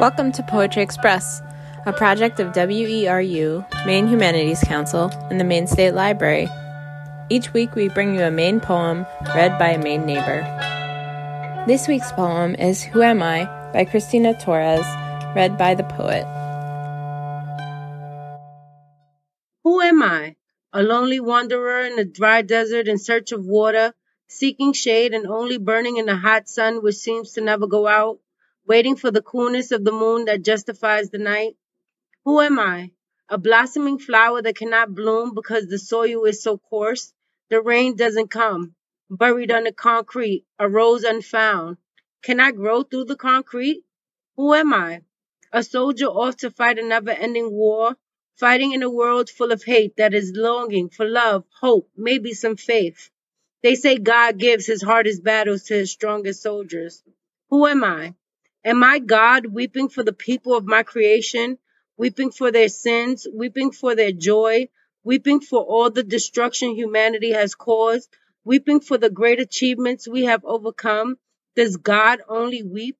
Welcome to Poetry Express, a project of WERU, Maine Humanities Council, and the Maine State Library. Each week we bring you a Maine poem read by a Maine neighbor. This week's poem is Who Am I by Christina Torres, read by the poet. Who am I? A lonely wanderer in a dry desert in search of water, seeking shade and only burning in the hot sun which seems to never go out? Waiting for the coolness of the moon that justifies the night? Who am I? A blossoming flower that cannot bloom because the soil is so coarse, the rain doesn't come, buried under concrete, a rose unfound. Can I grow through the concrete? Who am I? A soldier off to fight a never ending war, fighting in a world full of hate that is longing for love, hope, maybe some faith. They say God gives his hardest battles to his strongest soldiers. Who am I? Am I God weeping for the people of my creation, weeping for their sins, weeping for their joy, weeping for all the destruction humanity has caused, weeping for the great achievements we have overcome? Does God only weep?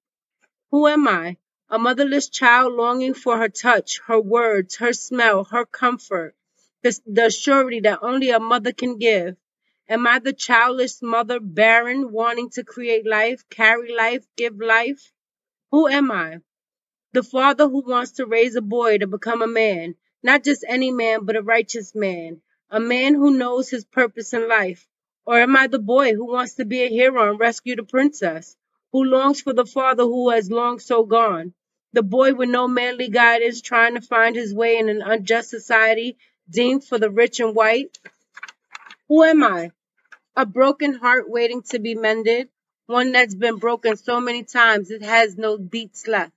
Who am I? A motherless child longing for her touch, her words, her smell, her comfort, the, the surety that only a mother can give. Am I the childless mother, barren, wanting to create life, carry life, give life? Who am I? The father who wants to raise a boy to become a man, not just any man, but a righteous man, a man who knows his purpose in life. Or am I the boy who wants to be a hero and rescue the princess, who longs for the father who has long so gone? The boy with no manly guidance trying to find his way in an unjust society deemed for the rich and white? Who am I? A broken heart waiting to be mended, one that's been broken so many times it has no beats left.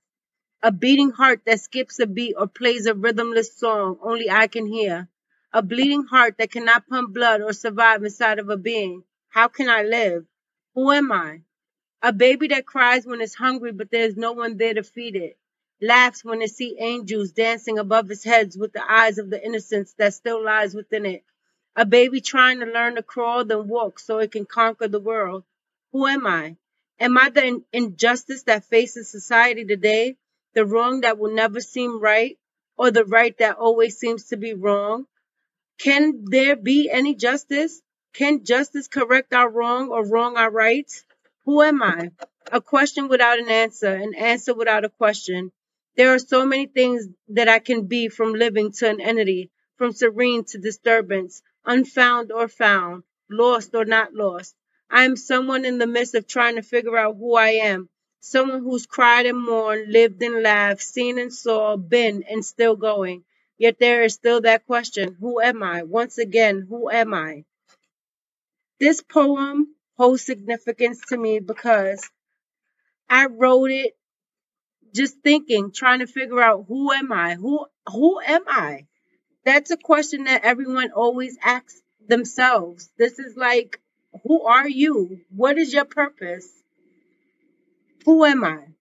A beating heart that skips a beat or plays a rhythmless song only I can hear. A bleeding heart that cannot pump blood or survive inside of a being. How can I live? Who am I? A baby that cries when it's hungry but there's no one there to feed it. Laughs when it sees angels dancing above its heads with the eyes of the innocence that still lies within it. A baby trying to learn to crawl then walk so it can conquer the world. Who am I? Am I the injustice that faces society today? The wrong that will never seem right? Or the right that always seems to be wrong? Can there be any justice? Can justice correct our wrong or wrong our rights? Who am I? A question without an answer, an answer without a question. There are so many things that I can be from living to an entity, from serene to disturbance, unfound or found, lost or not lost. I am someone in the midst of trying to figure out who I am. Someone who's cried and mourned, lived and laughed, seen and saw, been and still going. Yet there is still that question Who am I? Once again, who am I? This poem holds significance to me because I wrote it just thinking, trying to figure out who am I? Who who am I? That's a question that everyone always asks themselves. This is like who are you? What is your purpose? Who am I?